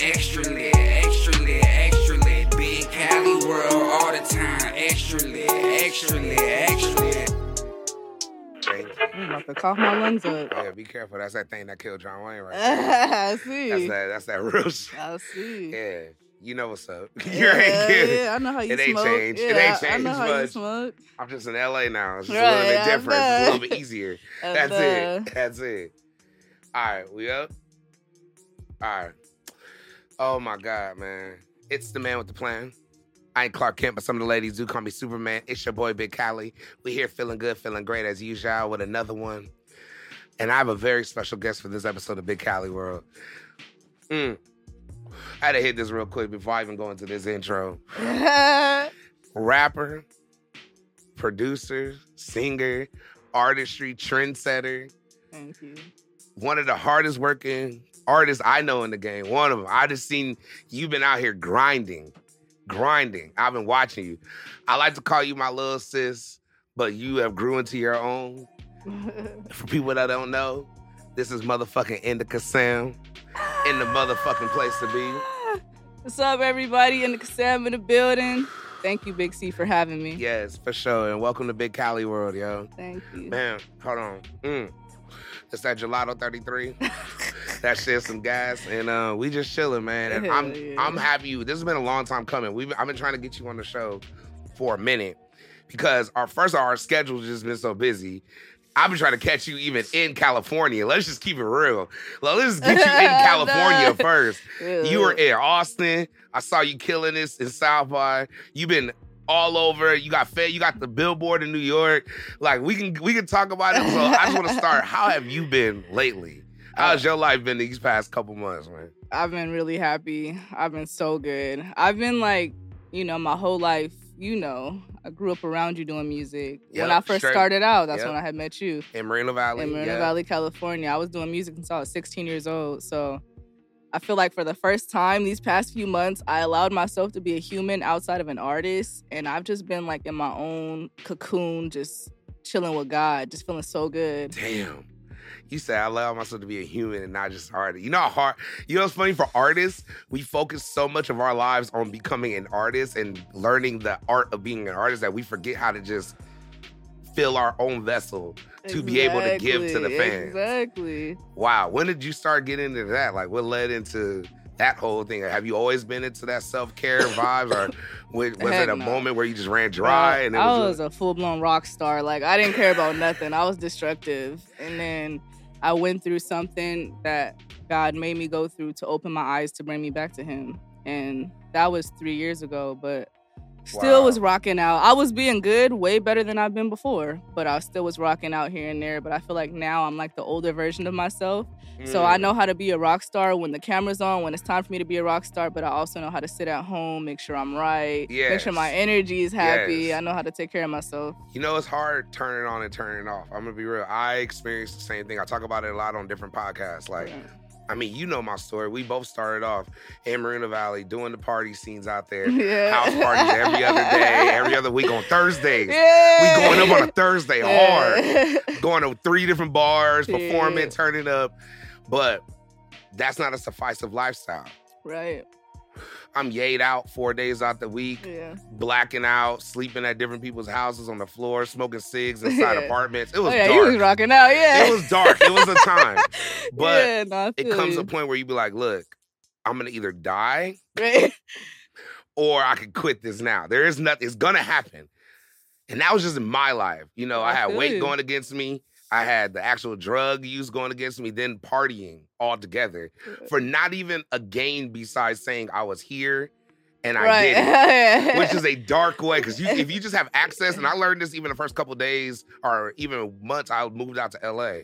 extra lit, extra lit, extra lit. Big Cali world all the time. Extra lit, extra lit, extra lit. I'm about to cough my lungs up. Yeah, be careful. That's that thing that killed John Wayne right there. I see. That's that. That's that real shit. I see. Yeah, you know what's up. you Yeah, ain't good. yeah, I know how you smoke It ain't smoke. changed. It Yeah, ain't I- I know changed how you much. smoke. I'm just in LA now. It's just a little bit different. It's a little bit easier. I That's know. it. That's it. All right, we up. All right. Oh my God, man! It's the man with the plan. I ain't Clark Kent, but some of the ladies do call me Superman. It's your boy Big Cali. We here feeling good, feeling great as usual with another one. And I have a very special guest for this episode of Big Cali World. Mm. I had to hit this real quick before I even go into this intro. Rapper, producer, singer, artistry, trendsetter, Thank you. one of the hardest working artists I know in the game. One of them. I just seen you've been out here grinding, grinding. I've been watching you. I like to call you my little sis, but you have grew into your own. For people that don't know, this is motherfucking Indica Sam in the motherfucking place to be. What's up, everybody in the Sam in the building? Thank you, Big C, for having me. Yes, for sure. And welcome to Big Cali World, yo. Thank you. Man, hold on. Mm. It's that gelato 33. that shit some gas. And uh, we just chilling, man. And I'm yeah. I'm happy. This has been a long time coming. We've I've been trying to get you on the show for a minute. Because our first our schedule's just been so busy. I've been trying to catch you even in California. Let's just keep it real. Like, Let's get you in California first. You were in Austin. I saw you killing this in South by. You've been all over. You got fed. You got the billboard in New York. Like we can we can talk about it. So I just want to start. How have you been lately? How's your life been these past couple months, man? I've been really happy. I've been so good. I've been like, you know, my whole life, you know, I grew up around you doing music. when I first straight. started out, that's Yep. when I had met you In Moreno Valley. in Moreno yeah. Valley, California. I was doing music since I was 16 years old. So I feel like for the first time these past few months, I allowed myself to be a human outside of an artist. And I've just been like in my own cocoon, just chilling with God, just feeling so good. Damn. You said I allow myself to be a human and not just artist. You know how hard you know what's funny for artists? We focus so much of our lives on becoming an artist and learning the art of being an artist that we forget how to just fill our own vessel to be able to give to the fans. Exactly. Wow. When did you start getting into that? Like what led into that whole thing? Have you always been into that self-care vibes or was, was it a no. moment where you just ran dry and it I was, was a full blown rock star. Like I didn't care about nothing. I was destructive, and then I went through something that God made me go through to open my eyes to bring me back to Him, and that was three years ago. But still Wow. was rocking out. I was being good, way better than I've been before. But I still was rocking out here and there. But I feel like now I'm like the older version of myself. So I Mm. know how to be a rock star when the camera's on, when it's time for me to be a rock star, but I also know how to sit at home, make sure I'm right, make sure my energy is happy. Yes. I know how to take care of myself. You know, it's hard turning on and turning off. I'm gonna be real. I experienced the same thing. I talk about it a lot on different podcasts. Like, Yeah. I mean, you know my story. We both started off in Moreno Valley doing the party scenes out there. Yeah. House parties every other day, every other week on Thursdays. Yeah. We going up on a Thursday hard. Going to three different bars, performing, Yeah. turning up. But that's not a sufficient lifestyle. right. I'm yayed out four days out the week. Yeah. blacking out, sleeping at different people's houses on the floor, smoking cigs inside Yeah. apartments. It Oh was yeah, you was rocking out. Yeah. It was dark. It was a time. But yeah, no, It comes you. a point where you be like, look, I'm gonna either die Right. or I could quit this now. There is nothing, it's gonna happen. And that was just in my life. You know, I, I had weight you. going against me. I had the actual drug use going against me, then partying all together for not even a gain besides saying I was here and I right. did it. Which is a dark way because you, if you just have access, and I learned this even the first couple days or even months, I moved out to LA.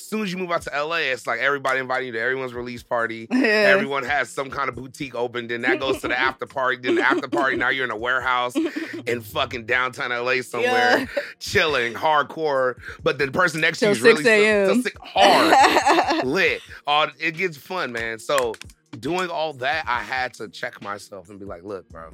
As soon as you move out to LA, it's like everybody inviting you to everyone's release party. yeah. Everyone has some kind of boutique open. Then that goes to the after party. Then the after party, now you're in a warehouse in fucking downtown LA somewhere, Yeah. chilling, hardcore. But the person next to you is really 6 a.m.. so- so sick, hard lit. All it gets fun, man. So doing all that, I had to check myself and be like, look, bro,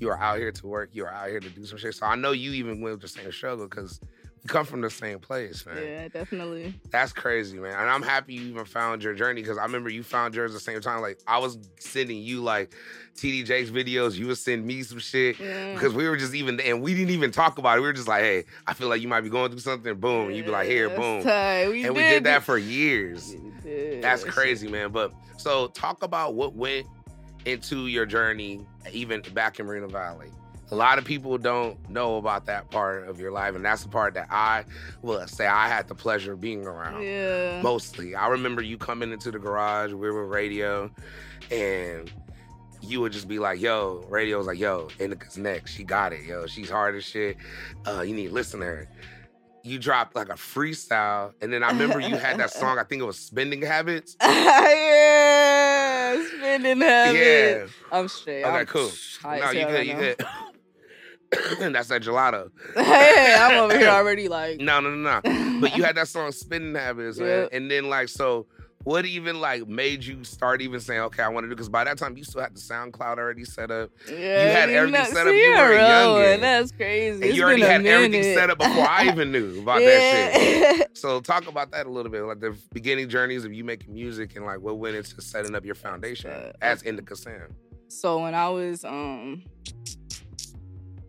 you are out here to work. You are out here to do some shit. So I know you even went with the same struggle because you come from the same place, man. Yeah, definitely. That's crazy, man. And I'm happy you even found your journey because I remember you found yours at the same time. Like I was sending you like T.D. Jakes' videos, you would send me some shit Yeah. because we were just even and we didn't even talk about it. We were just like, hey, I feel like you might be going through something. Boom, you'd be like, here, boom, tight. We and we did did that for years. That's crazy, man. But so talk about what went into your journey, even back in Moreno Valley. A lot of people don't know about that part of your life, and that's the part that I will say I had the pleasure of being around. Yeah. Mostly, I remember you coming into the garage. We were radio, and you would just be like, "Yo," radio was like, "Yo, Indica's next. She got it. Yo, she's hard as shit. Uh, you need to listen to her." You dropped like a freestyle, and then I remember you had that song. I think it was "Spending Habits." yeah, spending habits. Yeah. I'm straight. Okay, I'm cool. No, you good. right You now. good. That's that gelato. hey, I'm over here already like. No, no, no, no. But you had that song "Spending Habits," man. Yeah. And then like, so what even like made you start even saying, "Okay, I want to do"? Because by that time you still had the SoundCloud already set up, Yeah, you had everything set up, you were rolling. That's crazy. and you already had everything set up before I even knew about that shit. So talk about that a little bit, like the beginning journeys of you making music and like what went into setting up your foundation Uh, as Indica Sam. So when I was um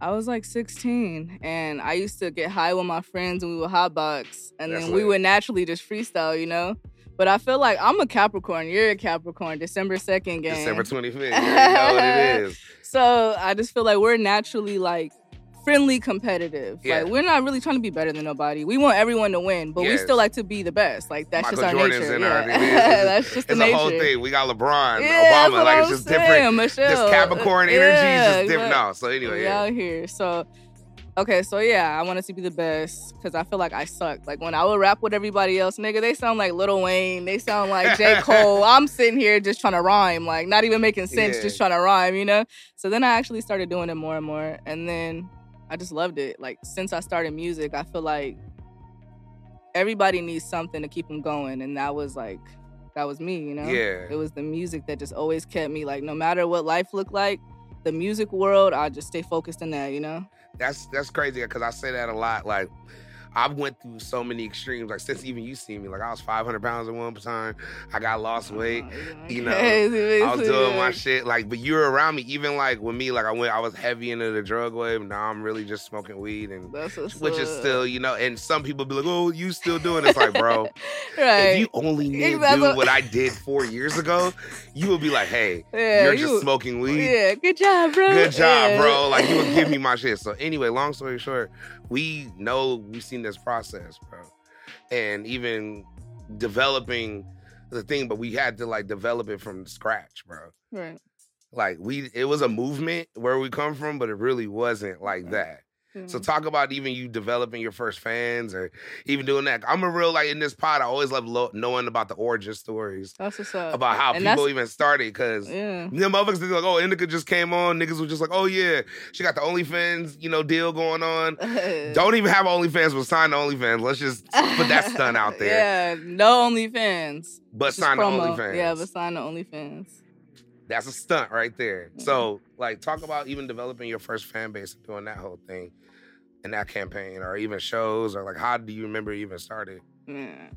I was like 16 and I used to get high with my friends and we would hotbox and That's then we lit. would naturally just freestyle, you know? But I feel like I'm a Capricorn, you're a Capricorn, December 2nd game. December 25th. You know what it is. So I just feel like we're naturally like friendly competitive. Yeah. Like we're not really trying to be better than nobody. We want everyone to win, but we still like to be the best. Like that's Michael just our Jordan's nature. yeah. our- that's just the It's nature. whole thing. We got LeBron, Yeah, Obama. Like it's just saying, different. Michelle. This Capricorn energy Yeah, is just different. No, so anyway, we yeah. out here. So, okay, so yeah, I wanted to be the best because I feel like I suck. Like when I would rap with everybody else, nigga, they sound like Lil Wayne, they sound like J. Cole. I'm sitting here just trying to rhyme, like not even making sense, Yeah. just trying to rhyme, you know? So then I actually started doing it more and more. And then I just loved it. Like since I started music, I feel like everybody needs something to keep them going. And that was like, that was me, you know? Yeah. It was the music that just always kept me like, no matter what life looked like, the music world, I just stay focused in that, you know? That's that's crazy because I say that a lot. Like I went through so many extremes. Like since even you see me, like I was 500 pounds at one time. I got lost weight. you know, I was doing my shit. Like, but you were around me. Even like with me, like I went, I was heavy into the drug wave. Now I'm really just smoking weed and. Which is still, you know, and some people be like, "Oh, you still doing?" it. It's like, bro, right. if you only knew Exactly. do what I did four years ago, you would be like, "Hey, yeah, you're you- just smoking weed. Yeah, good job, bro. Good job, Yeah. bro. Like you would give me my shit." So anyway, long story short, we know we've seen this process, bro, and even developing the thing, but we had to like develop it from scratch, bro. Right. Like we, it was a movement where we come from, but it really wasn't like that. So Mhm. talk about even you developing your first fans or even doing that. I'm a real like in this pod. I always love lo- knowing about the origin stories that's what's up. about how And people even started because. Yeah. You motherfuckers think like, oh, Indica just came on. Niggas was just like, oh yeah, she got the OnlyFans, you know, deal going on. Don't even have OnlyFans, but sign to OnlyFans. Let's just put that stunt out there. Yeah, no OnlyFans. But It's sign promo. OnlyFans. Yeah, but sign to OnlyFans. That's a stunt right there. Mm-hmm. So, like, talk about even developing your first fan base and doing that whole thing in that campaign, or even shows, or like, how do you remember even started? Yeah.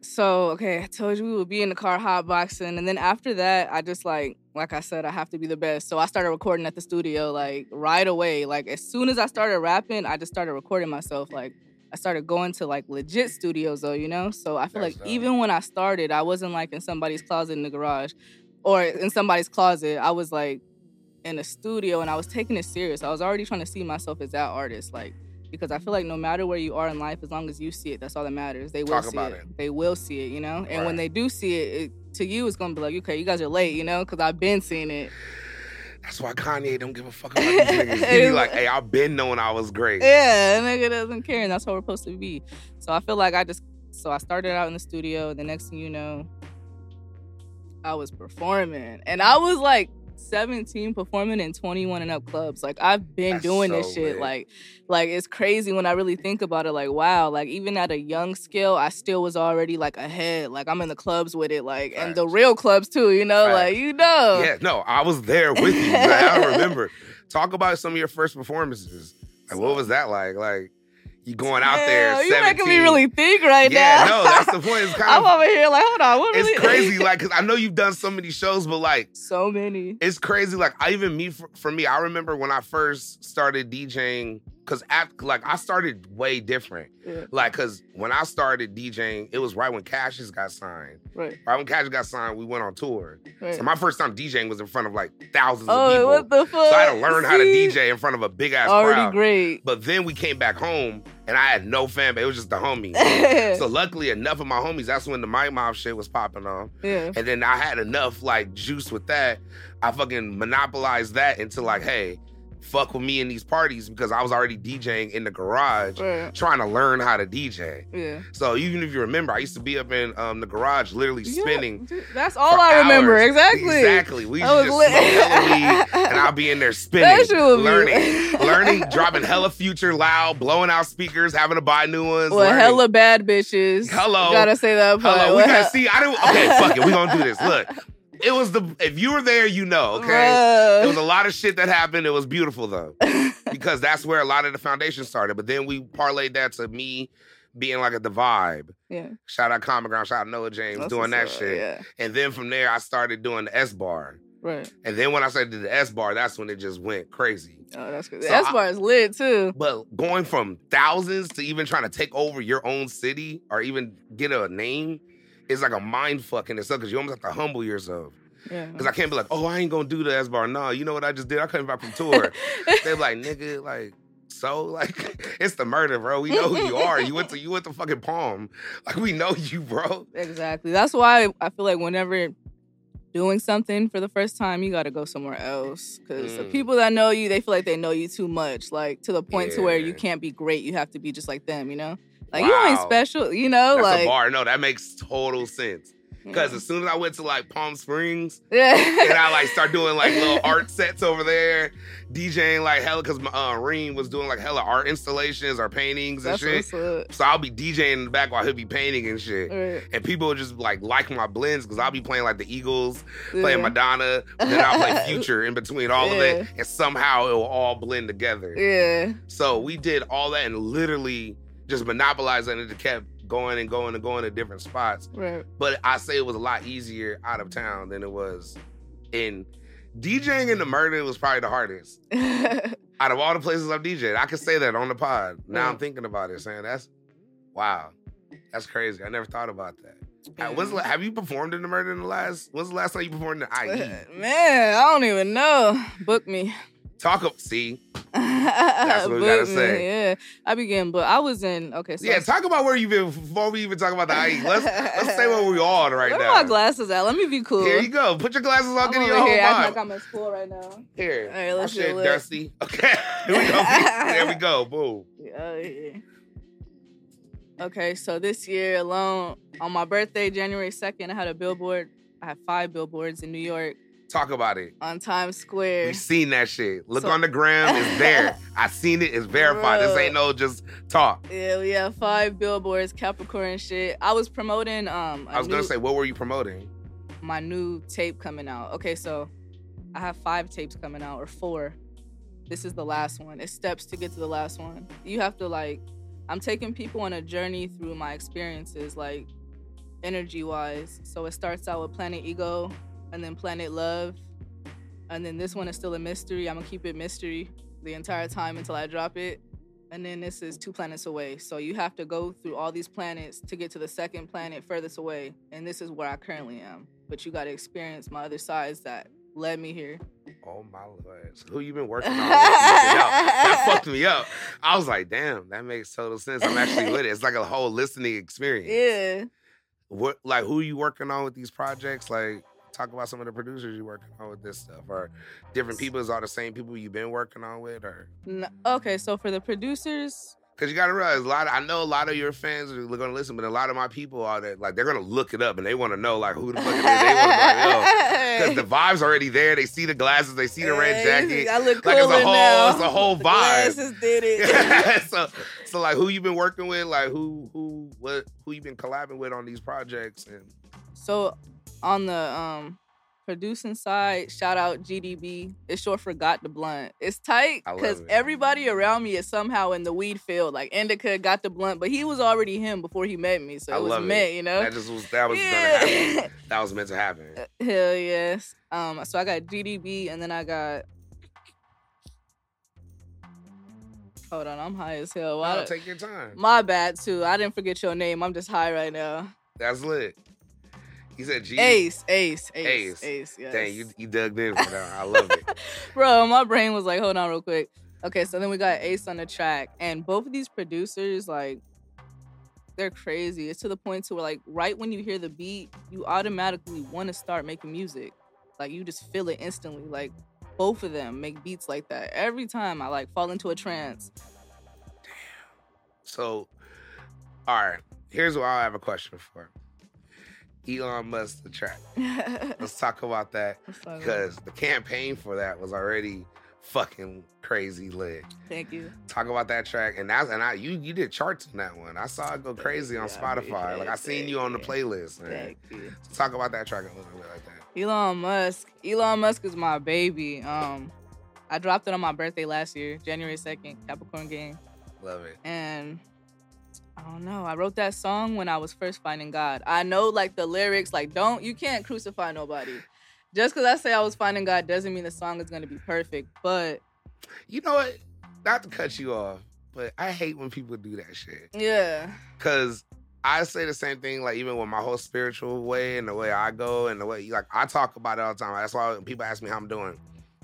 So okay, I told you we would be in the car hotboxing, and then after that, I just like, like I said, I have to be the best. So I started recording at the studio like right away. Like as soon as I started rapping, I just started recording myself. Like I started going to like legit studios though, you know. So I feel That's like dope. even when I started, I wasn't like in somebody's closet in the garage, or in somebody's closet. I was like in a studio, and I was taking it serious. I was already trying to see myself as that artist, like because I feel like no matter where you are in life, as long as you see it, that's all that matters. They will Talk see about it. it. They will see it, you know. And Right. when they do see it, it, to you, it's gonna be like, okay, you guys are late, you know, because I've been seeing it. That's why Kanye don't give a fuck about these niggas. He be like, hey, I've been knowing I was great. Yeah, nigga doesn't care, and that's how we're supposed to be. So I feel like I just, so I started out in the studio. The next thing you know, I was performing, and I was like 17 performing in 21 and up clubs. Like I've been That's doing so this shit. lit. Like, like it's crazy when I really think about it. Like, wow, like even at a young scale, I still was already like ahead. Like I'm in the clubs with it, like and the real clubs too. You know, Facts. like you know. Yeah, no, I was there with you. I remember. Talk about some of your first performances. Like, what was that like? Like, You going out there? Damn, you 17. making me really think right Yeah, now. no, that's the point. It's kind I'm of over here like, hold on, what really? it's crazy. Like, cause I know you've done so many shows, but like, so many. it's crazy. Like, I even me for, for me, I remember when I first started DJing, cause at, like I started way different. Yeah, Like, cause when I started DJing, it was right when Cassius got signed. right, Right when Cassius got signed, we went on tour. right. So my first time DJing was in front of like thousands of oh, people. what the fuck? so I had to learn how to DJ in front of a big ass Already crowd. great. But then we came back home and I had no fan base. It was just the homies. so luckily enough of my homies, that's when the Mike Mob shit was popping on. yeah, And then I had enough like juice with that. I fucking monopolized that into like, hey, fuck with me in these parties because I was already DJing in the garage right, trying to learn how to DJ. yeah. So even if you remember, I used to be up in um, the garage literally spinning. dude, That's all I remember. hours. Exactly. Exactly. We used to just lit. and I'll be in there spinning, shit would be- learning, learning, dropping hella future loud, blowing out speakers, having to buy new ones. Well, learning. hella bad bitches. Hello. Gotta say that part. Hello, we gotta see. I don't. Okay, fuck it. We gonna do this. Look, it was the. If you were there, you know. Okay, Bruh. it was a lot of shit that happened. It was beautiful though, because that's where a lot of the foundation started. But then we parlayed that to me being like at the vibe. yeah. Shout out Common Ground. Shout out Noah James That's doing that shit. Yeah. And then from there, I started doing the S bar. Right. And then when I started the S bar, that's when it just went crazy. Oh, that's good. So The S bar is lit too. But going from thousands to even trying to take over your own city or even get a name is like a mind fuck in itself because you almost have to humble yourself. Yeah. Because I can't be like, oh, I ain't gonna do the S bar. No, you know what I just did? I came back from tour. They're like, nigga, like, so like it's the murder, bro. We know who you are. You went to you went to fucking Palm. Like we know you, bro. Exactly. That's why I feel like whenever doing something for the first time, you got to go somewhere else because the Mm. people that know you, they feel like they know you too much, like to the point to where you can't be great. You have to be just like them, you know. Like you ain't special, you know. That's like a bar. No, that makes total sense. Because yeah. as soon as I went to like Palm Springs yeah. and I like start doing like little art sets over there, DJing like hella because my uh, Reem was doing like hella art installations or paintings and That's shit. what's up. So I'll be DJing in the back while he'll be painting and shit. Right. And people will just like like my blends because I'll be playing like the Eagles, playing Madonna, and then I'll play Future in between all of Yeah. it, and somehow it will all blend together. Yeah. So we did all that and literally just monopolized it and it kept going and going and going to different spots. Right. But I say it was a lot easier out of town than it was in DJing in the murder was probably the hardest. Out of all the places I've DJed, I can say that on the pod. Now I'm thinking about it, saying that's wow. That's crazy. I never thought about that. Uh, When's have you performed in the murder in the last? When's the last time you performed in the IE? Man, I don't even know. Book me. Talk up. See, that's what we gotta me, say. Yeah, I began, but I was in. Okay, so yeah. Talk about where you've been before we even talk about the IE. Let's let's say where we are right now. Where now. are my glasses at? Let me be cool. Here you go. Put your glasses on. Get your whole here acting vibe. like I'm in school right now. Here. All right, let's shit dusty. Okay. Here we go. there we go. Boom. Yeah, yeah. Okay, so this year alone, on my birthday, January 2nd, I had a billboard. I had five billboards in New York Talk about it. on Times Square. We seen that shit. Look So- on the gram. It's there. I seen it. It's verified. This ain't no just talk. Yeah, we have five billboards, Capricorn shit. I was promoting um I was gonna say, what were you promoting? my new tape coming out. Okay, so I have five tapes coming out or four. This is the last one. It's steps to get to the last one. You have to like I'm taking people on a journey through my experiences, like energy wise. So it starts out with Planet Ego and then Planet Love. And then this one is still a mystery. I'm gonna keep it mystery the entire time until I drop it. And then this is two planets away. So you have to go through all these planets to get to the second planet furthest away. And this is where I currently am. But you gotta experience my other sides that led me here. Oh my lord. So who you been working on? that fucked me up. I was like, damn, that makes total sense. I'm actually with it. It's like a whole listening experience. Yeah. What like who you working on with these projects? Like talk about some of the producers you're working on with this stuff. Or different people is all the same people you've been working on with or N- Okay, so for the producers, Because you gotta realize a lot. Of, I know a lot of your fans are gonna listen, but a lot of my people are that like they're gonna look it up and they want to know like who the fuck it is. They want to like oh. yo, because the vibe's already there. They see the glasses, they see the red jacket. I look Like it's a whole, now. it's a whole The vibe. glasses did it. so, so like who you been working with? Like who, who, what, who you been collabing with on these projects? And so on the um producing side, shout out GDB. It's short for Got the Blunt. It's tight because it. everybody around me is somehow in the weed field. Like Indica got the blunt, but he was already him before he met me. So I it was it. meant, you know? That just was that was gonna happen. yeah. That was meant to happen. Hell yes. Um, so I got GDB and then I got Hold on, I'm high as hell. Why No, take your time. My bad too. I didn't forget your name. I'm just high right now. That's lit. He said G. Ace, Ace, Ace, Ace. Ace. Yes. Dang, you, you dug in for that. I love it. Bro, my brain was like, hold on real quick. Okay, so then we got Ace on the track, and both of these producers, like, they're crazy. It's to the point to where, like, right when you hear the beat, you automatically want to start making music. Like, you just feel it instantly. Like, both of them make beats like that. Every time I like fall into a trance. Damn. So, all right. Here's what I have a question for. Elon Musk the track. Let's talk about that Let's talk about it. because the campaign for that was already fucking crazy lit. Thank you. Talk about that track, and that's and I you you did charts on that one. I saw it go crazy on. Spotify. Like I seen you on the playlist, man. Thank you. So talk about that track a little bit like that. Elon Musk. Elon Musk is my baby. Um, I dropped it on my birthday last year, January 2nd, Capricorn game. Love it. And I don't know. I wrote that song when I was first finding God. I know like the lyrics, like don't you can't crucify nobody. Just because I say I was finding God doesn't mean the song is gonna be perfect. But You know what? Not to cut you off, but I hate when people do that shit. yeah, Cause I say the same thing, like even with my whole spiritual way and the way I go and the way like I talk about it all the time. That's why when people ask me how I'm doing.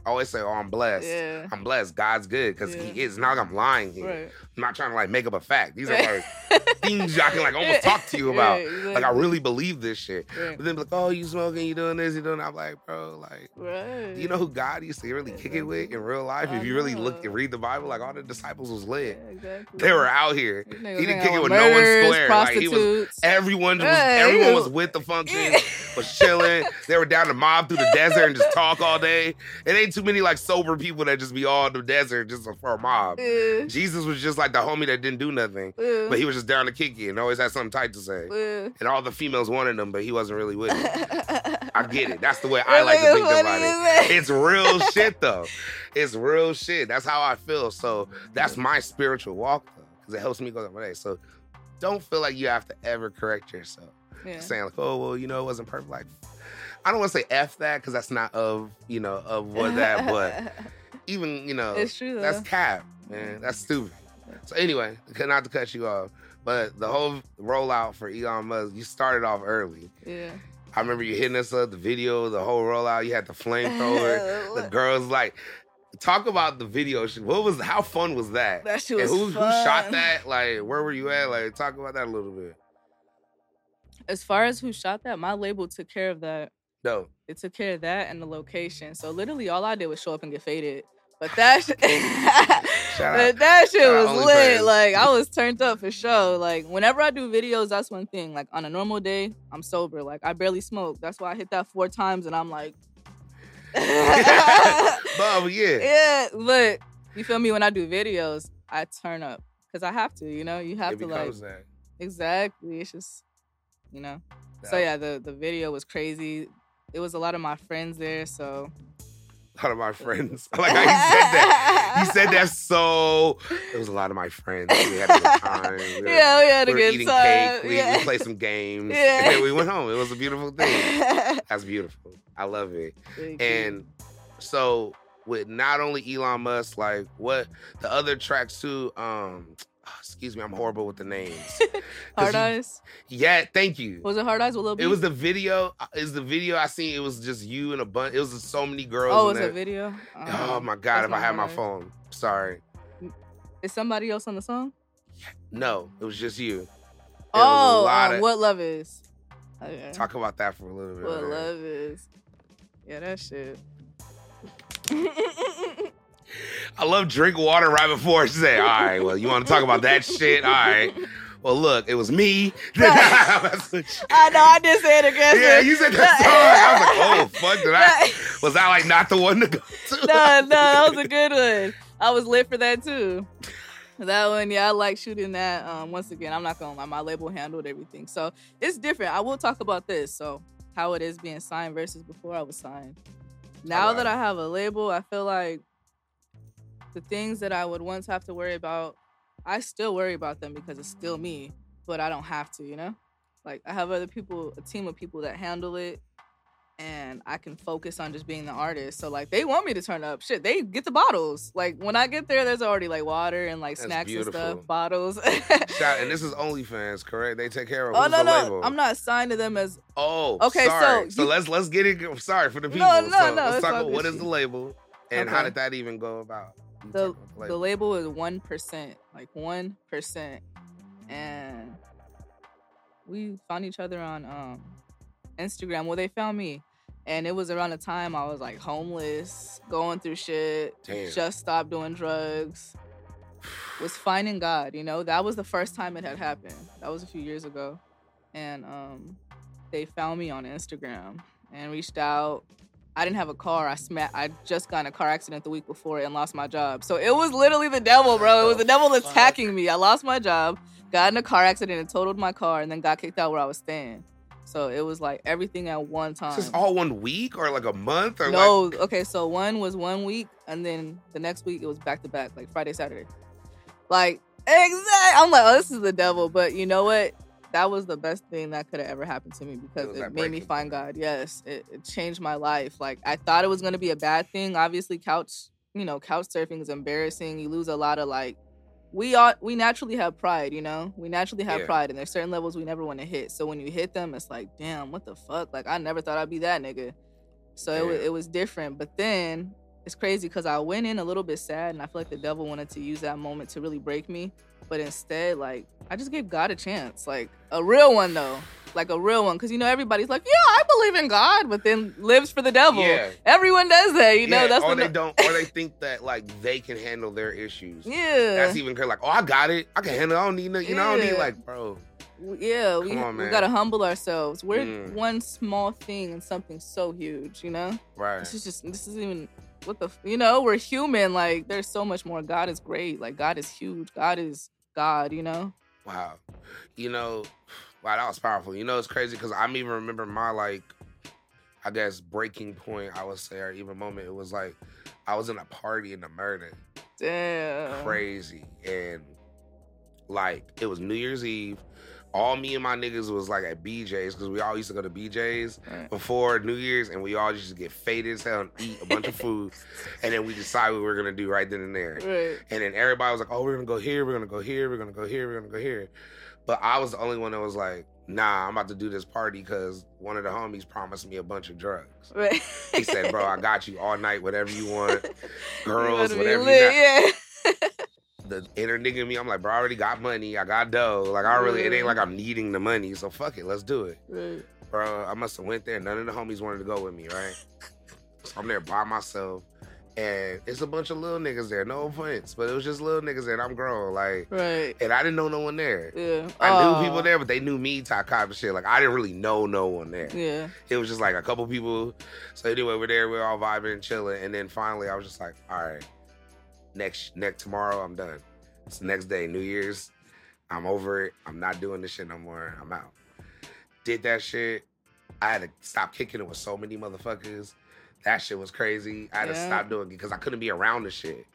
Always say, "Oh, I'm blessed. yeah, I'm blessed. God's good because Yeah. He is." Not I'm lying here. right. I'm not trying to like make up a fact. These are like things I can like almost talk to you about. Right, Like I really believe this shit. But then like, "Oh, you smoking? You doing this? You doing?" that?" I'm like, bro, like. Right. You know who God used to really kick it with in real life? I If you really look and read the Bible, like all the disciples was lit. Exactly. They were out here. He didn't kick it with with no one square. Like he was everyone was everyone was with the function, was chilling. They were down to mob through the desert and just talk all day. It ain't too many like sober people that just be all in the desert just for a mob. Yeah, Jesus was just like the homie that didn't do nothing, yeah, but he was just down to kick it and always had something tight to say. yeah. And all the females wanted him, but he wasn't really with it. I get it. That's the way I like to think about it. It's real shit though. It's real shit. That's how I feel. So that's my spiritual walk though, because it helps me go every day. So don't feel like you have to ever correct yourself. Saying like, oh well, you know, it wasn't perfect. Like, I don't want to say f that because that's not of you know of what that, but even you know, it's true though. that's cap, man. That's stupid. So anyway, not to cut you off, but the whole rollout for Elon Musk, you started off early. yeah. I remember you hitting us up, the video, the whole rollout. You had the flamethrower. the girls like talk about the video. What was how fun was that? that shit and was who who shot that? Like where were you at? Like talk about that a little bit. As far as who shot that, my label took care of that. No, It took care of that and the location. So literally, all I did was show up and get faded. But that, but that shit shout was lit. Like I was turned up for sure. Like whenever I do videos, that's one thing. Like on a normal day, I'm sober. Like I barely smoke. That's why I hit that four times, and I'm like, Bob, yeah. yeah. But you feel me? When I do videos, I turn up because I have to. You know, you have it to like that. exactly. It's just, you know. So yeah, the the video was crazy. It was a lot of my friends there, so A lot of my friends. I like how you said that. You said that so. It was a lot of my friends. We had a good time. We were- yeah, we had a we good eating time. cake. We, yeah. we played some games. Yeah. And then we went home. It was a beautiful thing. That's beautiful. I love it. Thank you. And so with not only Elon Musk, like what the other tracks too, um excuse me, I'm horrible with the names. Hard you- Eyes Yeah, thank you. was it Hard Eyes with Lil It was the video. uh, Is the video I seen? It was just you and a bunch. It was just so many girls. oh, in was it a that. video? Oh Um, my god! If I had my phone, sorry. Is somebody else on the song? No, it was just you. Oh, um, of- what love is? Okay. Talk about that for a little bit. what man. love is? Yeah, that shit. I love drink water right before she say, "All right, well, you want to talk about that shit? All right. Well, look, it was me." You- I know. I did say it again. yeah, you said that song. I was like, "Oh fuck!" Did I? Was I like not the one to go to? no, no, that was a good one. I was lit for that too. That one, yeah, I like shooting that. Um, once again, I'm not gonna lie, my label handled everything, so it's different. I will talk about this. So, how it is being signed versus before I was signed. Now wow. that I have a label, I feel like the things that I would once have to worry about, I still worry about them because it's still me, but I don't have to, you know? Like I have other people, a team of people that handle it and I can focus on just being the artist. So like they want me to turn up. Shit, they get the bottles. Like when I get there, there's already like water and like That's snacks beautiful. and stuff, bottles. Shout, and this is OnlyFans, correct? They take care of. oh no no, label? I'm not signed to them as Oh, Okay, sorry. so you- let's let's get it. Sorry for the people. No, no, so no, Let's talk about what is the label and how did that even go about? The the label is one percent, like one percent, and we found each other on um Instagram. Well, they found me, and it was around the time I was like homeless, going through shit, Damn. just stopped doing drugs, was finding God. You know, that was the first time it had happened. That was a few years ago, and um, they found me on Instagram and reached out. I didn't have a car. I sma- I just got in a car accident the week before and lost my job. So it was literally the devil, bro. It was the devil attacking me. I lost my job, got in a car accident and totaled my car, and then got kicked out where I was staying. So it was like everything at one time. Is this all one week or like a month or no, like okay. So one was one week, and then the next week it was back to back, like Friday, Saturday. Like exactly, I'm like, oh, this is the devil. But you know what? That was the best thing that could have ever happened to me because was it, made me find God. Yes, it, it changed my life. Like I thought it was gonna be a bad thing. Obviously, couch, you know, couch surfing is embarrassing. You lose a lot of like. We are we naturally have pride, you know. We naturally have Yeah. pride, and there's certain levels we never want to hit. So when you hit them, it's like, damn, what the fuck? Like I never thought I'd be that nigga. So it was it was different. But then it's crazy because I went in a little bit sad, and I feel like the devil wanted to use that moment to really break me. But instead, like I just gave God a chance, like a real one though, like a real one. Because you know everybody's like, yeah, I believe in God, but then lives for the devil. Yeah. Everyone does that, you know. Yeah, That's or what they don't, or they think that like they can handle their issues. Yeah. That's even crazy. Like, oh, I got it. I can handle. it. I don't need no. You know, I don't need like, bro. Yeah, we, on, we gotta humble ourselves. We're Mm. one small thing in something so huge, you know. Right. This is just this is even what the f- you know we're human. Like there's so much more. God is great. Like God is huge. God is God. You know. Wow. You know, wow, that was powerful. You know, it's crazy because I'm even remember my like, I guess breaking point. I would say, or even moment. It was like I was in a party in the murder, Damn. crazy, and like it was New Year's Eve. All me and my niggas was like at BJ's because we all used to go to BJ's Right. before New Year's, and we all used to get faded as hell and eat a bunch of food, and then we decide what we were gonna do right then and there. Right. And then everybody was like, "Oh, we're gonna go here. We're gonna go here. We're gonna go here. We're gonna go here." But I was the only one that was like, "Nah, I'm about to do this party because one of the homies promised me a bunch of drugs." Right. He said, "Bro, I got you all night, whatever you want, girls, be whatever you lit, got." Yeah. The inner nigga in me, I'm like, "Bro, I already got money. I got dough. Like, I really, it ain't like mm. I'm needing the money. So fuck it, let's do it, Right. bro." I must have went there. None of the homies wanted to go with me, right? So I'm there by myself. And it's a bunch of little niggas there. No offense, but it was just little niggas there. And I'm grown, like, Right. and I didn't know no one there. Yeah. I Aw. knew people there, but they knew me type kind of shit. Like I didn't really know no one there. Yeah. It was just like a couple people. So anyway, we're there, we're all vibing and chilling, and then finally I was just like, all right, next next tomorrow I'm done. It's the next day, New Year's. I'm over it. I'm not doing this shit no more. I'm out. Did that shit. I had to stop kicking it with so many motherfuckers. That shit was crazy. I had to stop doing it because I couldn't be around the shit.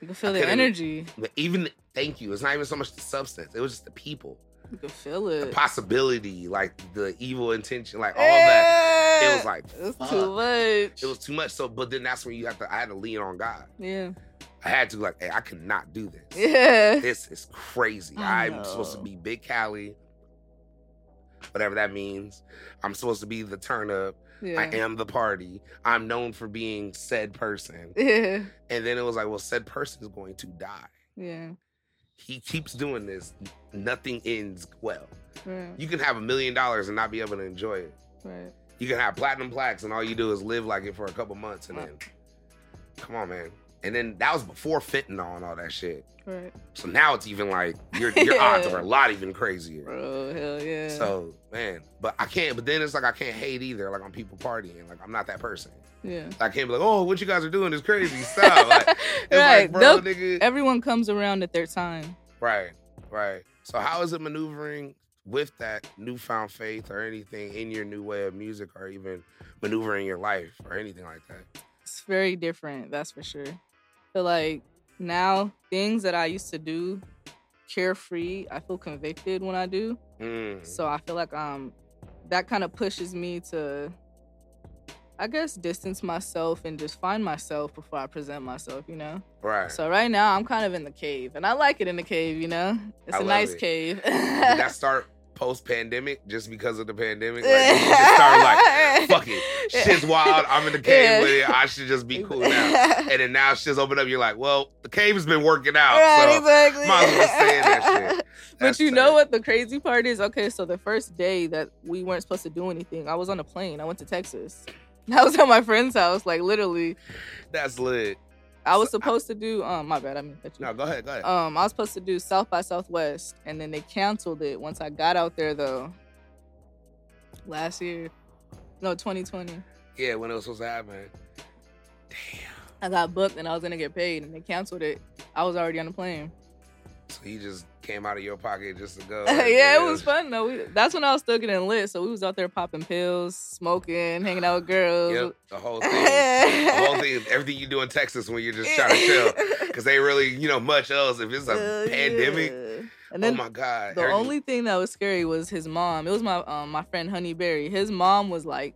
You can feel the energy. Even thank you. It's not even so much the substance. It was just the people. You can feel it. the it. possibility, like the evil intention, like all that. It was like it's fuck. too much. It was too much. So, but then that's when you have to. I had to lean on God. Yeah. I had to like, hey, I cannot do this. Yeah. This is crazy. I I'm supposed to be Big Cali, whatever that means. I'm supposed to be the turn up. Yeah. I am the party. I'm known for being said person. Yeah. And then it was like, well, said person is going to die. Yeah. He keeps doing this. Nothing ends well. Right. You can have a million dollars and not be able to enjoy it. Right. You can have platinum plaques and all you do is live like it for a couple months and then come on, man. And then that was before fentanyl and all that shit. Right. So now it's even like your your odds are a lot even crazier. Bro, hell yeah. So man, but I can't. But then it's like I can't hate either. Like on people partying. Like I'm not that person. yeah. I can't be like, oh, what you guys are doing is crazy. Stop. Like, right. like, bro, nigga. Everyone comes around at their time. Right, right. So how is it maneuvering with that newfound faith or anything in your new way of music or even maneuvering your life or anything like that? It's very different, that's for sure. Feel like now things that I used to do carefree, I feel convicted when I do. Mm. So I feel like um that kind of pushes me to I guess distance myself and just find myself before I present myself, you know? Right. So right now I'm kind of in the cave and I like it in the cave, you know? It's I a nice it. cave. Did that start post pandemic just because of the pandemic? Like, you just started like, fuck it. Shit's wild. I'm in the cave Yeah. with it. I should just be cool now. And then now shit's opened up. You're like, well, the cave has been working out. Right, so exactly. might as well stay in that shit. But you tight. know what the crazy part is? Okay, so the first day that we weren't supposed to do anything, I was on a plane. I went to Texas. I was at my friend's house, like literally. That's lit. I was So I- supposed to do um my bad, I mean. No, go ahead. Go ahead. Um, I was supposed to do South by Southwest, and then they canceled it once I got out there though. Last year, no, 2020. yeah, when it was supposed to happen. Damn. I got booked and I was gonna get paid, and they canceled it. I was already on the plane. So you just came out of your pocket just to go. yeah, it was fun though. We, that's when I was still getting lit, so we was out there popping pills, smoking, hanging out with girls. Yep, the whole thing. the whole thing everything you do in Texas when you're just trying to chill. Because they really, you know, much else. If it's a Hell pandemic, yeah. And oh then my God. the everything- only thing that was scary was his mom. It was my um, my friend Honey Berry. His mom was like,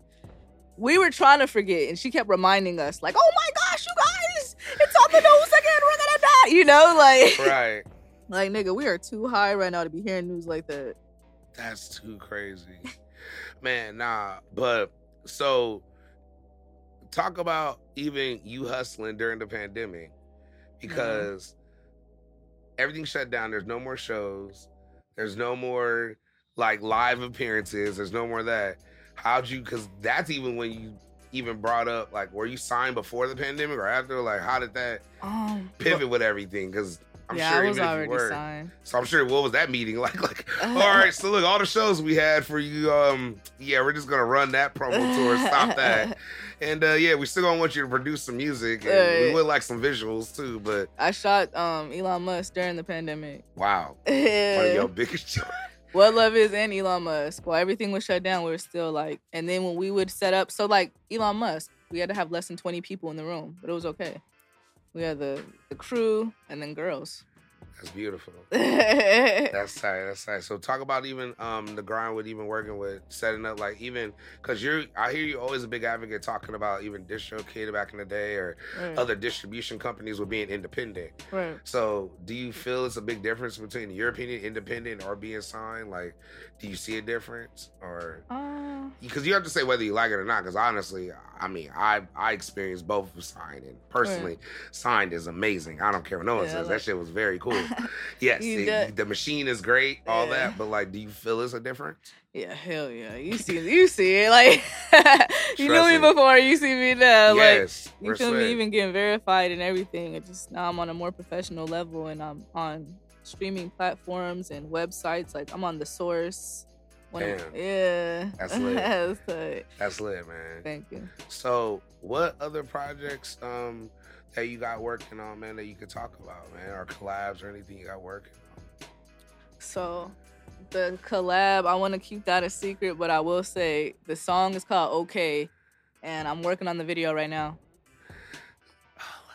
we were trying to forget, and she kept reminding us, like, "Oh my gosh, you guys, it's on the news again. We're gonna die." You know, like, Right. Like nigga, we are too high right now to be hearing news like that. That's too crazy. Man, nah. But so talk about even you hustling during the pandemic because everything shut down. There's no more shows. There's no more like live appearances. There's no more of that. How'd you cause that's even when you even brought up like were you signed before the pandemic or after? Like how did that Um, pivot with everything? Cause I'm yeah, sure I was already were. signed. So I'm sure what was that meeting like? Like, all right, so look, all the shows we had for you, um, yeah, we're just gonna run that promo tour, stop that. And uh yeah, we still gonna want you to produce some music and we would like some visuals too, but I shot um Elon Musk during the pandemic. wow. One of your biggest. What Love Is and Elon Musk. While everything was shut down, we were still like, and then when we would set up, so like Elon Musk, we had to have less than 20 people in the room, but it was okay. We had the the crew and then girls. That's beautiful. That's tight. That's tight. So talk about even um the grind with even working with setting up like even because you're I hear you always a big advocate talking about even DistroKid back in the day or right, other distribution companies with being independent. right. So, do you feel it's a big difference between, your opinion, independent or being signed? Like, do you see a difference, or Uh, because you have to say whether you like it or not? Because honestly, I mean, I I experienced both of and personally, signed is amazing. I don't care what no one Yeah, says. like- that shit was very cool. yes, it- the machine is great, all Yeah. that, but like, do you feel it's a difference? yeah, hell yeah. You see, you see it. Like you knew me before. You see me now. Yes, like, You feel me? Even getting verified and everything. It just now I'm on a more professional level and I'm on streaming platforms and websites. Like I'm on the source. Damn. yeah. That's lit. That's tight. That's lit, man. Thank you. So, what other projects um that you got working on, man, that you could talk about, man, or collabs or anything you got working on? So the collab, I want to keep that a secret, but I will say the song is called Okay, and I'm working on the video right now.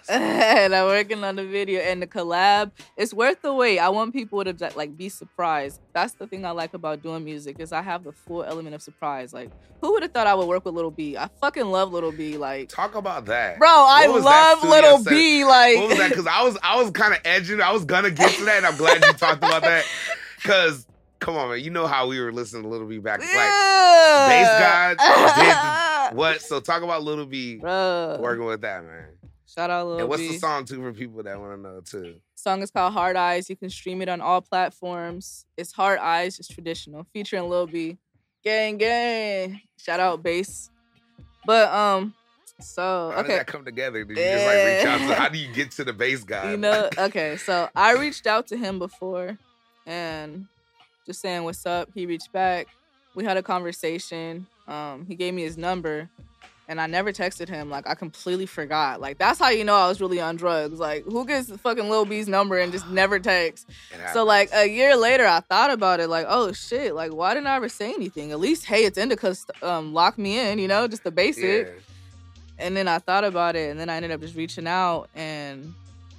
and I'm working on the video and the collab. It's worth the wait. I want people to like be surprised. That's the thing I like about doing music is I have the full element of surprise. Like, who would have thought I would work with Little B? I fucking love Little B. Like, Talk about that. bro, I What was that love Little? B. Like, What was that? Because I was I was kind of edging. I was gonna get to that, and I'm glad you talked about that. Because come on, man, you know how we were listening to Little B back. Like yeah. BasedGod what? So talk about Little B Bro. working with that, man. Shout out Lil and what's B. the song too for people that want to know too? Song is called Hard Eyes. You can stream it on all platforms. It's Hard Eyes, just traditional, featuring Lil B. Gang gang. Shout out bass. But um, so How did okay. that come together? Did you just like reach out to? How do you get to the bass guy? You know, okay, so I reached out to him before and just saying what's up. He reached back. We had a conversation. Um, he gave me his number. And I never texted him. Like I completely forgot. Like that's how you know I was really on drugs. Like who gets fucking Lil B's number and just never texts? So like a year later, I thought about it. Like oh shit, like why didn't I ever say anything? At least hey, it's Indica. Um, lock me in. You know, just the basic. yeah. And then I thought about it, and then I ended up just reaching out and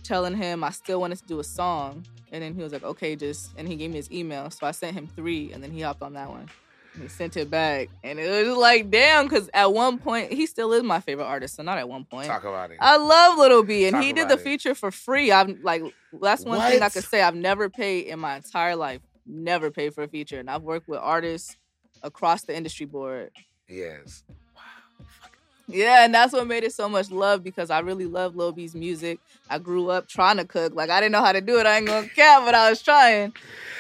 telling him I still wanted to do a song. And then he was like, okay, just, and he gave me his email. So I sent him three, and then he hopped on that one. He sent it back. And it was like, damn, because at one point, he still is my favorite artist. So not at one point. Talk about it. I love Lil B, and Talk he did the it. feature for free. I'm like, that's one thing I What? could say. I've never paid in my entire life, never paid for a feature. And I've worked with artists across the industry board. yes. Yeah, and that's what made it so much love because I really love Lil B's music. I grew up trying to cook. Like I didn't know how to do it. I ain't gonna cap, but I was trying.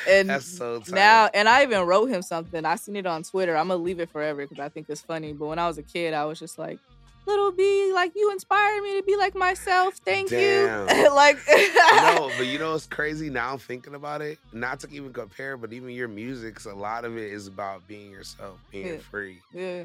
And That's so tight. now, and I even wrote him something. I seen it on Twitter. I'm gonna leave it forever because I think it's funny. But when I was a kid, I was just like, "Lil B, like you inspired me to be like myself. Thank Damn. you." like, no, but you know what's crazy now I'm thinking about it? Not to even compare, but even your music's a lot of it is about being yourself, being Yeah. free, yeah,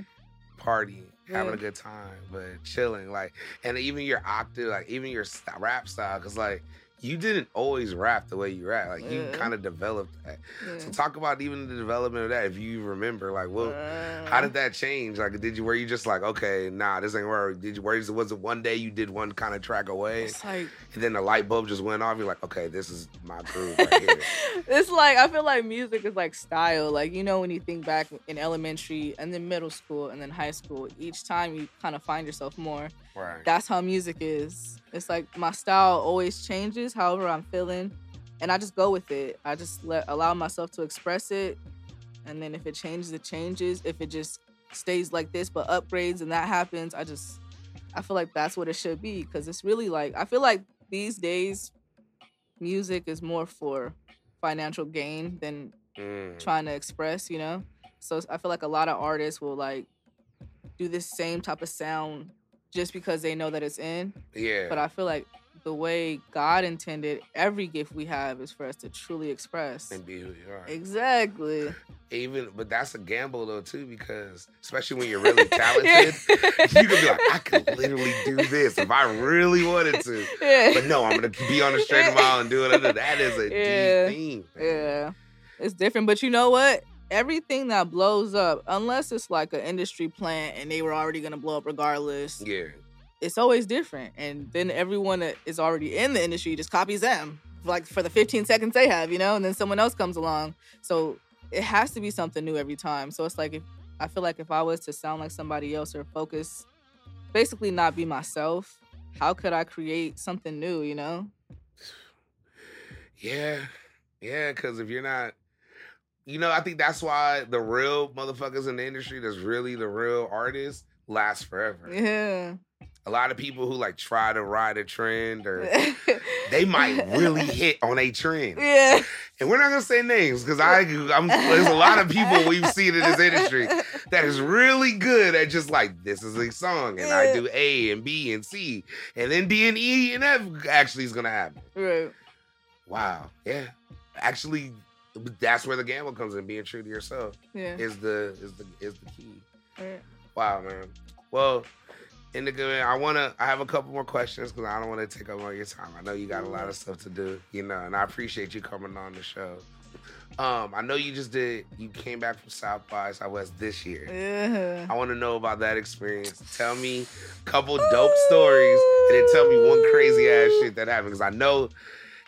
partying, having Yeah. a good time, but chilling. Like, and even your octave, like even your rap style, because like you didn't always rap the way you rap. Like you Yeah. kind of developed that. yeah. So talk about even the development of that, if you remember. Like, well, Uh, how did that change? Like, did you were you just like, okay, nah, this ain't where? Did you? Where it was it one day you did one kind of track away, It's like and then the light bulb just went off? You're like, okay, this is my groove right here. it's like I feel like music is like style. Like you know when you think back in elementary and then middle school and then high school, each time you kind of find yourself more. Right. That's how music is. It's like my style always changes however I'm feeling and I just go with it. I just let allow myself to express it and then if it changes it changes. If it just stays like this but upgrades and that happens, I just I feel like that's what it should be cuz it's really like I feel like these days music is more for financial gain than Mm. trying to express, you know? So I feel like a lot of artists will like do this same type of sound just because they know that it's in. Yeah. But I feel like the way God intended every gift we have is for us to truly express. and be who you are. Exactly. Even, but that's a gamble though too, because especially when you're really talented, you could be like, I could literally do this if I really wanted to. yeah. But no, I'm gonna be on the straight mile and do it. That is a Yeah. deep theme. man. Yeah. It's different. But you know what? Everything that blows up, unless it's like an industry plant and they were already gonna blow up regardless, Yeah. it's always different. And then everyone that is already in the industry just copies them, like for the 15 seconds they have, you know, and then someone else comes along. So it has to be something new every time. So it's like if I feel like if I was to sound like somebody else or focus, basically not be myself, how could I create something new, you know? Yeah. Yeah. Because if you're not, you know, I think that's why the real motherfuckers in the industry that's really the real artists last forever. Yeah. A lot of people who like try to ride a trend or they might really hit on a trend. yeah. And we're not gonna say names because I I'm there's a lot of people we've seen in this industry that is really good at just like this is a song and I do A and B and C and then D and E and F actually is gonna happen. Right. Wow. Yeah. Actually that's where the gamble comes in, being true to yourself Yeah. is the is the is the key. Right. Wow, man. Well, in Indica, man, I wanna I have a couple more questions because I don't want to take up all your time. I know you got a lot of stuff to do, you know, and I appreciate you coming on the show. Um, I know you just did you came back from South by Southwest this year. Yeah. I want to know about that experience. Tell me a couple dope stories, and then tell me one crazy ass shit that happened. Because I know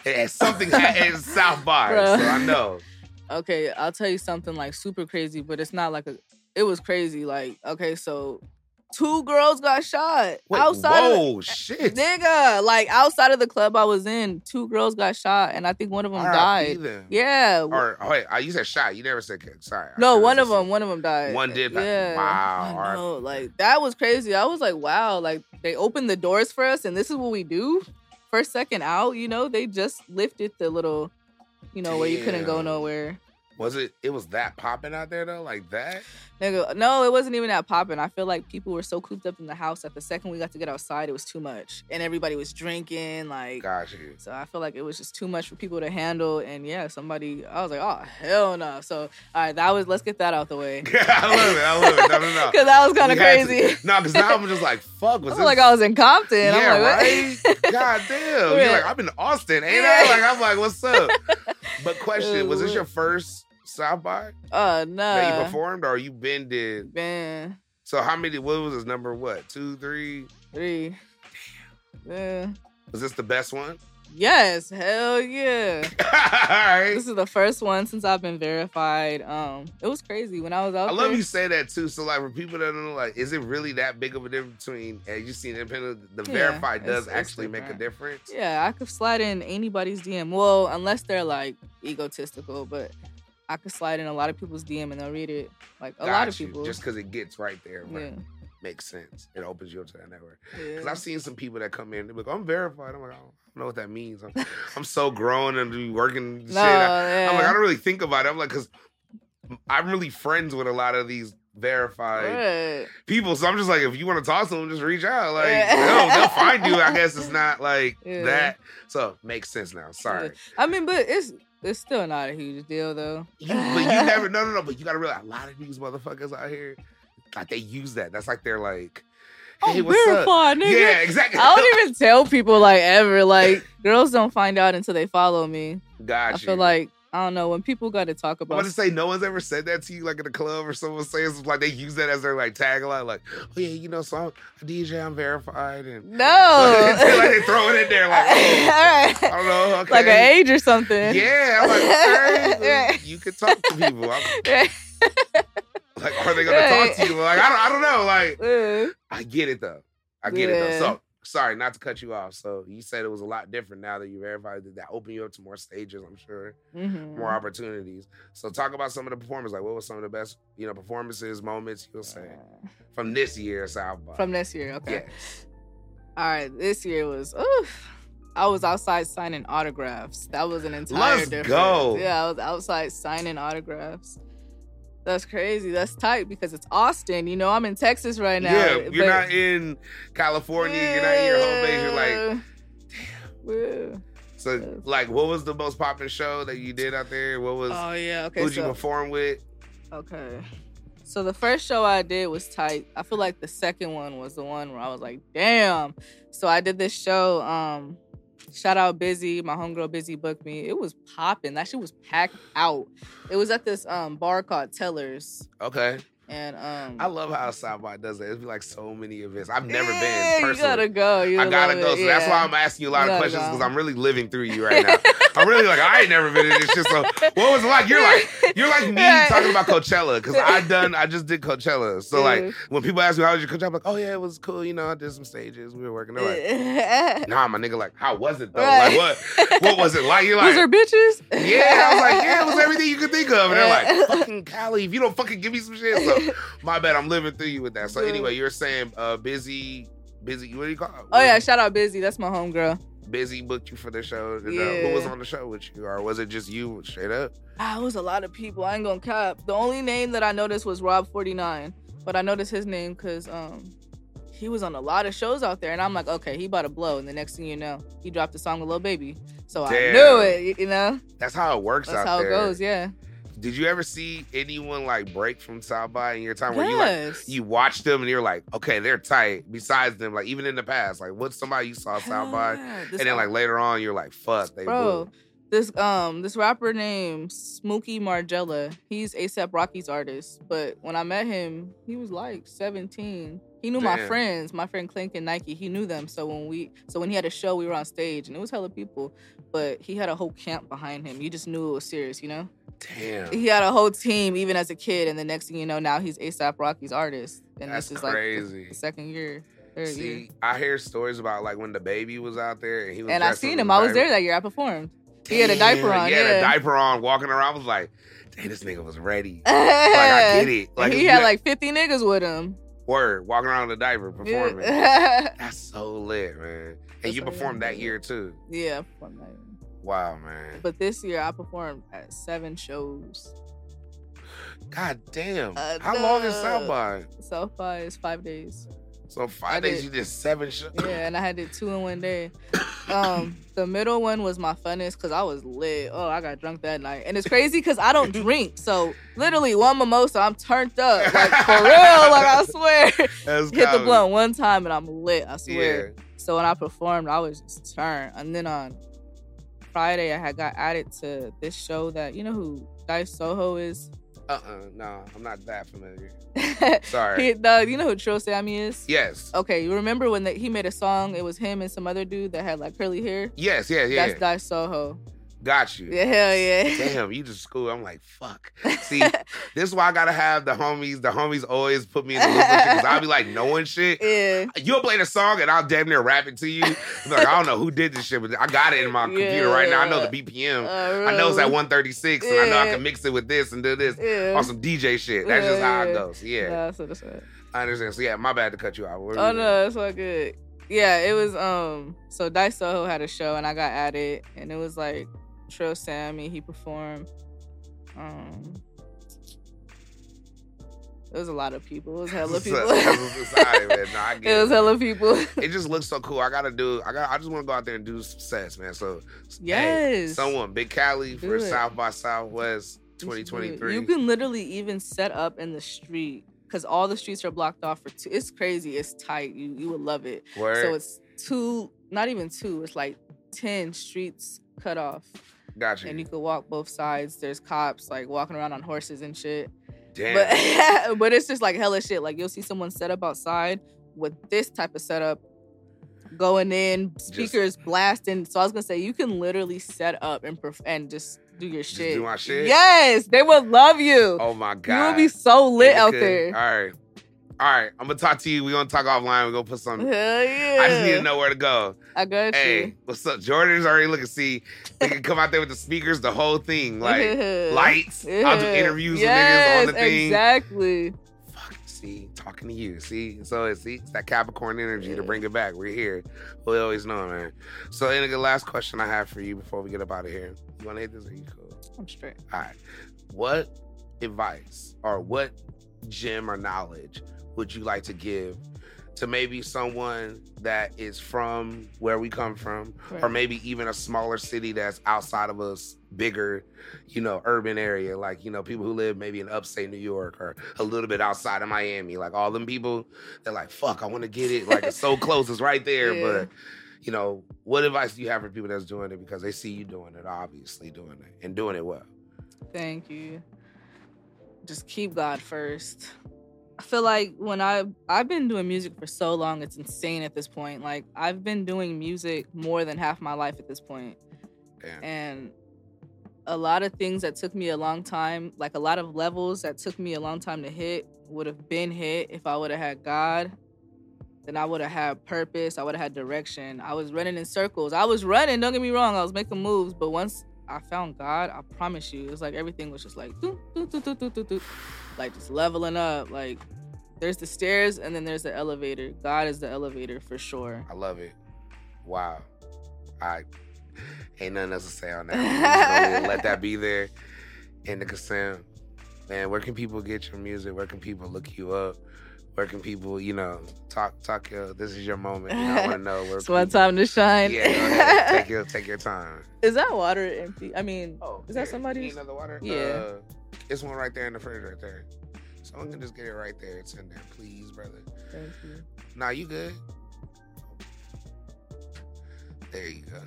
it, something ha- is South by, Bruh. so I know. okay, I'll tell you something like super crazy, but it's not like a. It was crazy. Like, okay, so two girls got shot Wait, outside. whoa, of shit. the, nigga, like outside of the club I was in, two girls got shot, and I think one of them died. then. Yeah. Or oh, wait, uh, you said shot. You never said. Sorry. No, one of them, one of them died. One did. Yeah. Wow, I know, like that was crazy. I was like, wow, like they opened the doors for us, and this is what we do. First second out, you know, they just lifted the little, you know, where you couldn't go nowhere. Was it? It was that popping out there though, like that. Nigga, no, it wasn't even that popping. I feel like people were so cooped up in the house that the second we got to get outside, it was too much, and everybody was drinking. Like, Got you. so I feel like it was just too much for people to handle. And yeah, somebody, I was like, oh hell no. So all right, that was let's get that out the way I love it. I love it. No, no, no. because that was kind of had to- crazy. No, because now I'm just like, fuck. I Was felt this? like I was in Compton. yeah, I'm like, right. what? God damn. You're like, I'm in Austin, ain't Yeah. I? Like, I'm like, what's up? But question: Was this your first South by uh no. that you performed, or you been did? Man, So how many? What was his number? What two, three? three. Yeah. Was this the best one? Yes, hell yeah. All right. This is the first one since I've been verified. Um, it was crazy when I was out I love there. you say that too. So like for people that don't know, like, is it really that big of a difference between as you see independent? The Yeah, verified does it's actually make a difference. Yeah, I could slide in anybody's DM. Well, unless they're like egotistical, but I could slide in a lot of people's DM and they'll read it. Like a lot of you. people. just because it gets right there, yeah. makes sense. It opens you up to that network. Because yeah. I've seen some people that come in, they're like, I'm verified. I'm like, I don't know what that means. I'm, I'm so grown and working shit. No, I, am like. I don't really think about it. I'm like, because I'm really friends with a lot of these verified Right. people. So I'm just like, if you want to talk to them, just reach out. Like, Yeah. they'll, they'll find you. I guess it's not like Yeah. that. So makes sense now. Sorry. I mean, but it's it's still not a huge deal though. You, but you never, no, no, no. But you got to realize a lot of these motherfuckers out here, like, they use that. That's like, they're like, oh, hey, I'm what's up? nigga. Yeah, exactly. I don't even tell people like ever. Like girls don't find out until they follow me. Got I feel like I don't know when people got to talk about. About. about to say, no one's ever said that to you, like in a club or someone says like they use that as their like tagline, like, oh yeah, you know, so I'm a DJ, I'm verified, and no, like they throw it in there, like, oh, I don't know, okay, like an age or something. yeah, I'm like, all right, Right. you can talk to people. Right. like, are they gonna talk to you? Like, I don't, I don't know. Like, Uh, I get it though, I get it though. So. Sorry, not to cut you off. So you said it was a lot different now that you verified. Did that open you up to more stages? I'm sure. mhm. more opportunities. So talk about some of the performances. Like what was some of the best, you know, performances, moments you'll say from this year South by? From this year, okay. yes. All right, this year was. Oof. I was outside signing autographs. That was an entire Let's difference. go. Yeah, I was outside signing autographs. That's crazy. That's tight because it's Austin. You know, I'm in Texas right now. yeah, you're but- not in California. You're not in your home base. You're like, Yeah. so like, what was the most popular show that you did out there? What was Oh yeah. Okay. who'd you perform with? Okay. So the first show I did was tight. I feel like the second one was the one where I was like, damn. So I did this show. Um, shout out Busy, my homegirl Busy booked me. It was popping. That shit was packed out. It was at this um bar called Tellers. Okay, And um I love how South by does that. It's be like so many events. I've never yeah, been You gotta go. You I gotta go. it, So that's why. I'm asking you a lot You of questions because I'm really living through you right now. I'm really like I ain't never been in this shit. So what was it like? You're like you're like me Right. talking about Coachella because I done I just did Coachella. So like when people ask me how was your Coachella, I'm like, oh yeah, it was cool. You know, I did some stages. We were working. They're like, nah, my nigga, like how was it though? Right. Like what what was it like? You're was like. there bitches? yeah, I was like, yeah, it was everything you could think of. And they're like, fucking Cali, if you don't fucking give me some shit. So my bad, I'm living through you with that. So Yeah. anyway, you're saying uh busy, busy, what do you call it? Oh yeah, shout out Busy. That's my homegirl. Busy booked you for the show. And, uh, who was on the show with you? Or was it just you straight up? Ah, it was a lot of people. I ain't gonna cap. The only name that I noticed was Rob 49, but I noticed his name because um he was on a lot of shows out there, and I'm like, okay, he about to blow. And the next thing you know, he dropped a song with Lil Baby. So I knew it. You know, That's how it works out that's how there. it goes. Yeah. Did you ever see anyone like break from South by in your time where you like you watched them and you're like, okay, they're tight. Besides them, like even in the past, like what's somebody you saw South by, Yeah, and then like later on, you're like, fuck, they bro blew. this um this rapper named smokey margella he's asap rocky's artist but when i met him he was like 17 he knew my friends my friend clink and nike he knew them. So when we so when he had a show we were on stage and it was hella people but he had a whole camp behind him. You just knew it was serious you know Damn, he had a whole team even as a kid and the next thing you know now he's asap rocky's artist and that's this is like crazy. the, the second year third year I hear stories about like when the baby was out there and he was. and i seen him I was there that year i performed He had a diaper on, He had a diaper on, walking around. I was like, "Dang, this nigga was ready." Like I get it. Like he had like 50 niggas with him. word walking around with a diaper performing. Yeah. That's so lit, man. And That's you performed that year too. yeah. from that. Wow, man. But this year I performed at seven shows. God damn. I How long is. South by? South by is five days. So I five days did- you did seven shows. Yeah, and I had it two in one day. Um, the middle one was my funnest because I was lit. Oh, I got drunk that night, and it's crazy because I don't drink. So literally, one mimosa, I'm turned up, like for real. Like I swear, hit the blunt one time and I'm lit. I swear. Yeah. So when I performed, I was just turned. And then on Friday, I had got added to this show that you know who Dice Soho is. Uh-uh. No, I'm not that familiar. he, Sorry. the, you know who Trill Sammy is? Yes. Okay, you remember when they, he made a song? It was him and some other dude that had like curly hair. Yes, yeah, yeah. That's Dice Soho. Got you. Yeah, hell yeah. Damn, you just school. I'm like, fuck. See, this is why I gotta have the homies. The homies always put me in the loop because I'll be like knowing shit. yeah. You'll play the song and I'll damn near rap it to you. I'm like, I don't know who did this shit, but I got it in my computer right now. I know the BPM. Uh, I know it's at really. 136, and I know I can mix it with this and do this Yeah. on some DJ shit. That's just how it Yeah. goes. Yeah, That's what it's at. I understand. So yeah, my bad to cut you out. What Oh you no, it's all good. Yeah, it was um so Dice Soho had a show and I got added and it was like Trill Sammy, he performed. Um it was a lot of people. It was hella people. That's man. No, I get it was hella people. It just looks so cool. I gotta do. I got. I just want to go out there and do sets, man. So Yes. hey, someone Big Cali for it. South by Southwest You should do it. 2023. You can literally even set up in the street because all the streets are blocked off for two. It's crazy. It's tight. You you would love it. Word. So it's two, not even two. It's like ten streets cut off, got you. and you could walk both sides. There's cops like walking around on horses and shit. Damn. But but it's just like hella shit. Like you'll see someone set up outside with this type of setup. Going in, speakers blasting. So I was gonna say you can literally set up and perf- and just do your Just shit. do my shit? Yes, they would love you. oh my god. you would be so lit out there. All right. All right. I'm gonna talk to you. We're gonna talk offline. We're gonna put some. Hell yeah. I just need to know where to go. I got you. Hey, you. what's up? Jordan's already looking. See, they can come out there with the speakers, the whole thing, like lights. I'll do interviews yes, with niggas on the thing. Exactly. Fuck, see, talking to you. See, so it's, see, it's that Capricorn energy to bring it back. We're here. We always know, man. So, and the last question I have for you before we get up out of here. You want to hit this? Or you cool? I'm straight. All right. What advice or what gem or knowledge would you like to give to maybe someone that is from where we come from, or maybe even a smaller city that's outside of us, bigger, you know, urban area, like, you know, people who live maybe in upstate New York or a little bit outside of Miami, like all them people, they're like, fuck, I want to get it. Like, it's so close, it's right there. Yeah. But, you know, what advice do you have for people that's doing it? Because they see you doing it, obviously doing it and doing it well. Thank you. Just keep God first. I feel like when I I've been doing music for so long, it's insane at this point. Like I've been doing music more than half my life at this point. Damn. And a lot of things that took me a long time, like a lot of levels that took me a long time to hit, would have been hit if I would have had God. Then I would have had purpose. I would have had direction. I was running in circles. I was running. Don't get me wrong. I was making moves, but once I found God, I promise you, it was like everything was just like, doo, doo, doo, like just leveling up. Like there's the stairs and then there's the elevator. God is the elevator for sure. I love it. Wow. I ain't nothing else to say on that. I'm just gonna let that be there in the consent. Man, where can people get your music? Where can people look you up? Where can people, you know, talk talk your this is your moment. You know, I wanna know where It's people- time to shine. Yeah. Take your take your time. is that water empty? I mean, Oh, is that somebody's? Another water? Yeah. Uh, it's one right there in the fridge right there. Someone can just get it right there. It's in there, please, brother. Thank you. Nah, you good. There you go.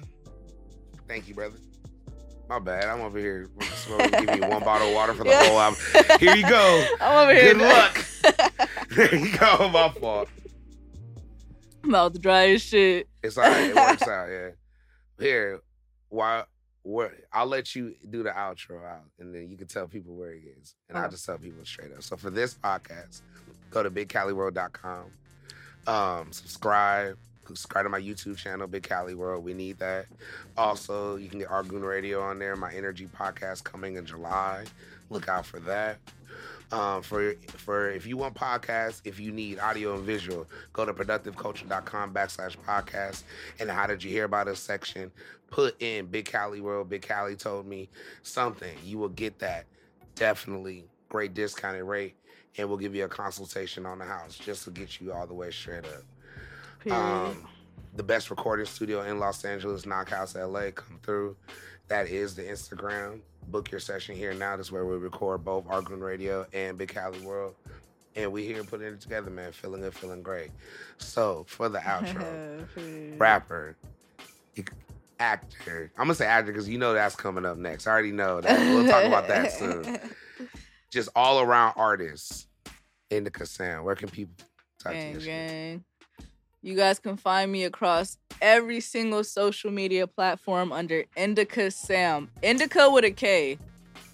Thank you, brother. My bad. I'm over here smoking. Give me one bottle of water for the Yeah. whole album. Here you go. I'm over here. Good luck. There you go. My fault. Mouth dry as shit. It's all right. It works out. Yeah. Here, why? Where? I'll let you do the outro out, and then you can tell people where it is, and I'll Oh. just tell people straight up. So for this podcast, go to bigcaliworld.com, um, subscribe, Subscribe to my YouTube channel, Big Cali World. We need that. Also, you can get Argoon Radio on there. My Energy podcast coming in July. Look out for that. Um, for for if you want podcasts, if you need audio and visual, go to productiveculture.com backslash podcast. And how did you hear about us section? Put in Big Cali World. Big Cali told me something. You will get that. Definitely great discounted rate. And we'll give you a consultation on the house just to get you all the way straight up. Um, the best recording studio in Los Angeles, Knockhouse LA, come through. That is the Instagram. Book your session here now. This is where we record both Argoon Radio and Big Cali World. And we here putting it together, man. Feeling good, feeling great. So for the outro, rapper, actor. I'm gonna say actor because you know that's coming up next. I already know that. We'll talk about that soon. Just all around artists. in the Sam. Where can people talk to Gang, you? You guys can find me across every single social media platform under Indica Sam. Indica with a K.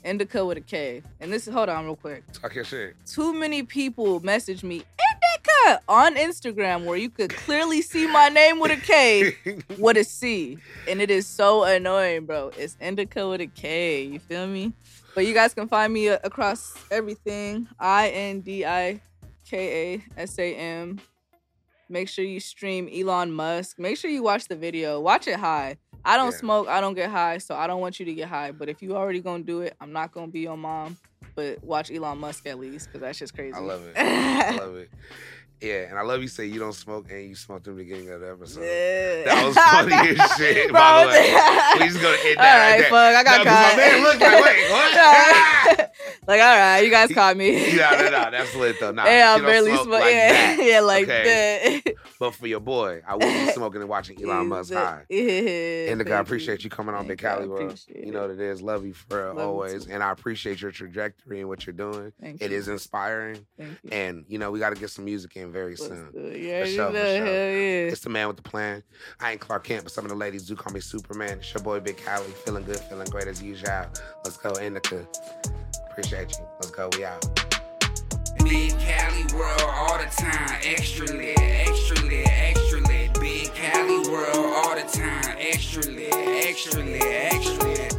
Indica with a K. And this is hold on real quick. Talk your shit. Too many people message me Indica on Instagram where you could clearly see my name with a K with a C. And it is so annoying, bro. It's Indica with a K. You feel me? But you guys can find me across everything. I N D I K A S A M. Make sure you stream Elon Musk. Make sure you watch the video. Watch it high. I don't Yeah. smoke. I don't get high, so I don't want you to get high. But if you already gonna do it, I'm not gonna be your mom. But watch Elon Musk at least, because that's just crazy. I love it. I love it. Yeah, and I love you say you don't smoke and you smoked in the beginning of the episode. Yeah. That was funny as shit, Bro, by the way. We just gonna end All that right, right fuck. I got No, caught. my man looked like, wait, what? like, all right, you guys caught me. no, no, no, that's lit though. Nah, yeah, I barely smoke smoke. like yeah, that. yeah, like Okay. that. But for your boy, I wouldn't be smoking and watching Elon Musk high. Yeah, And the guy thank appreciate you coming on Big. Cali World. You know what it is. Love you for Love always. And I appreciate your trajectory and what you're doing. Thank It you. is inspiring. Thank you. And you know, we gotta get some music in very Let's soon. do. Yeah, For sure, for sure. yeah. It's the man with the plan. I ain't Clark Kent, but some of the ladies do call me Superman. It's your boy Big Cali. Feeling good, feeling great as usual. Let's go, Indica. Appreciate you. Let's go. We out. Big Cali world all the time, extra lit, extra lit, extra lit. Big Cali world all the time, Extra lit, extra lit, extra lit,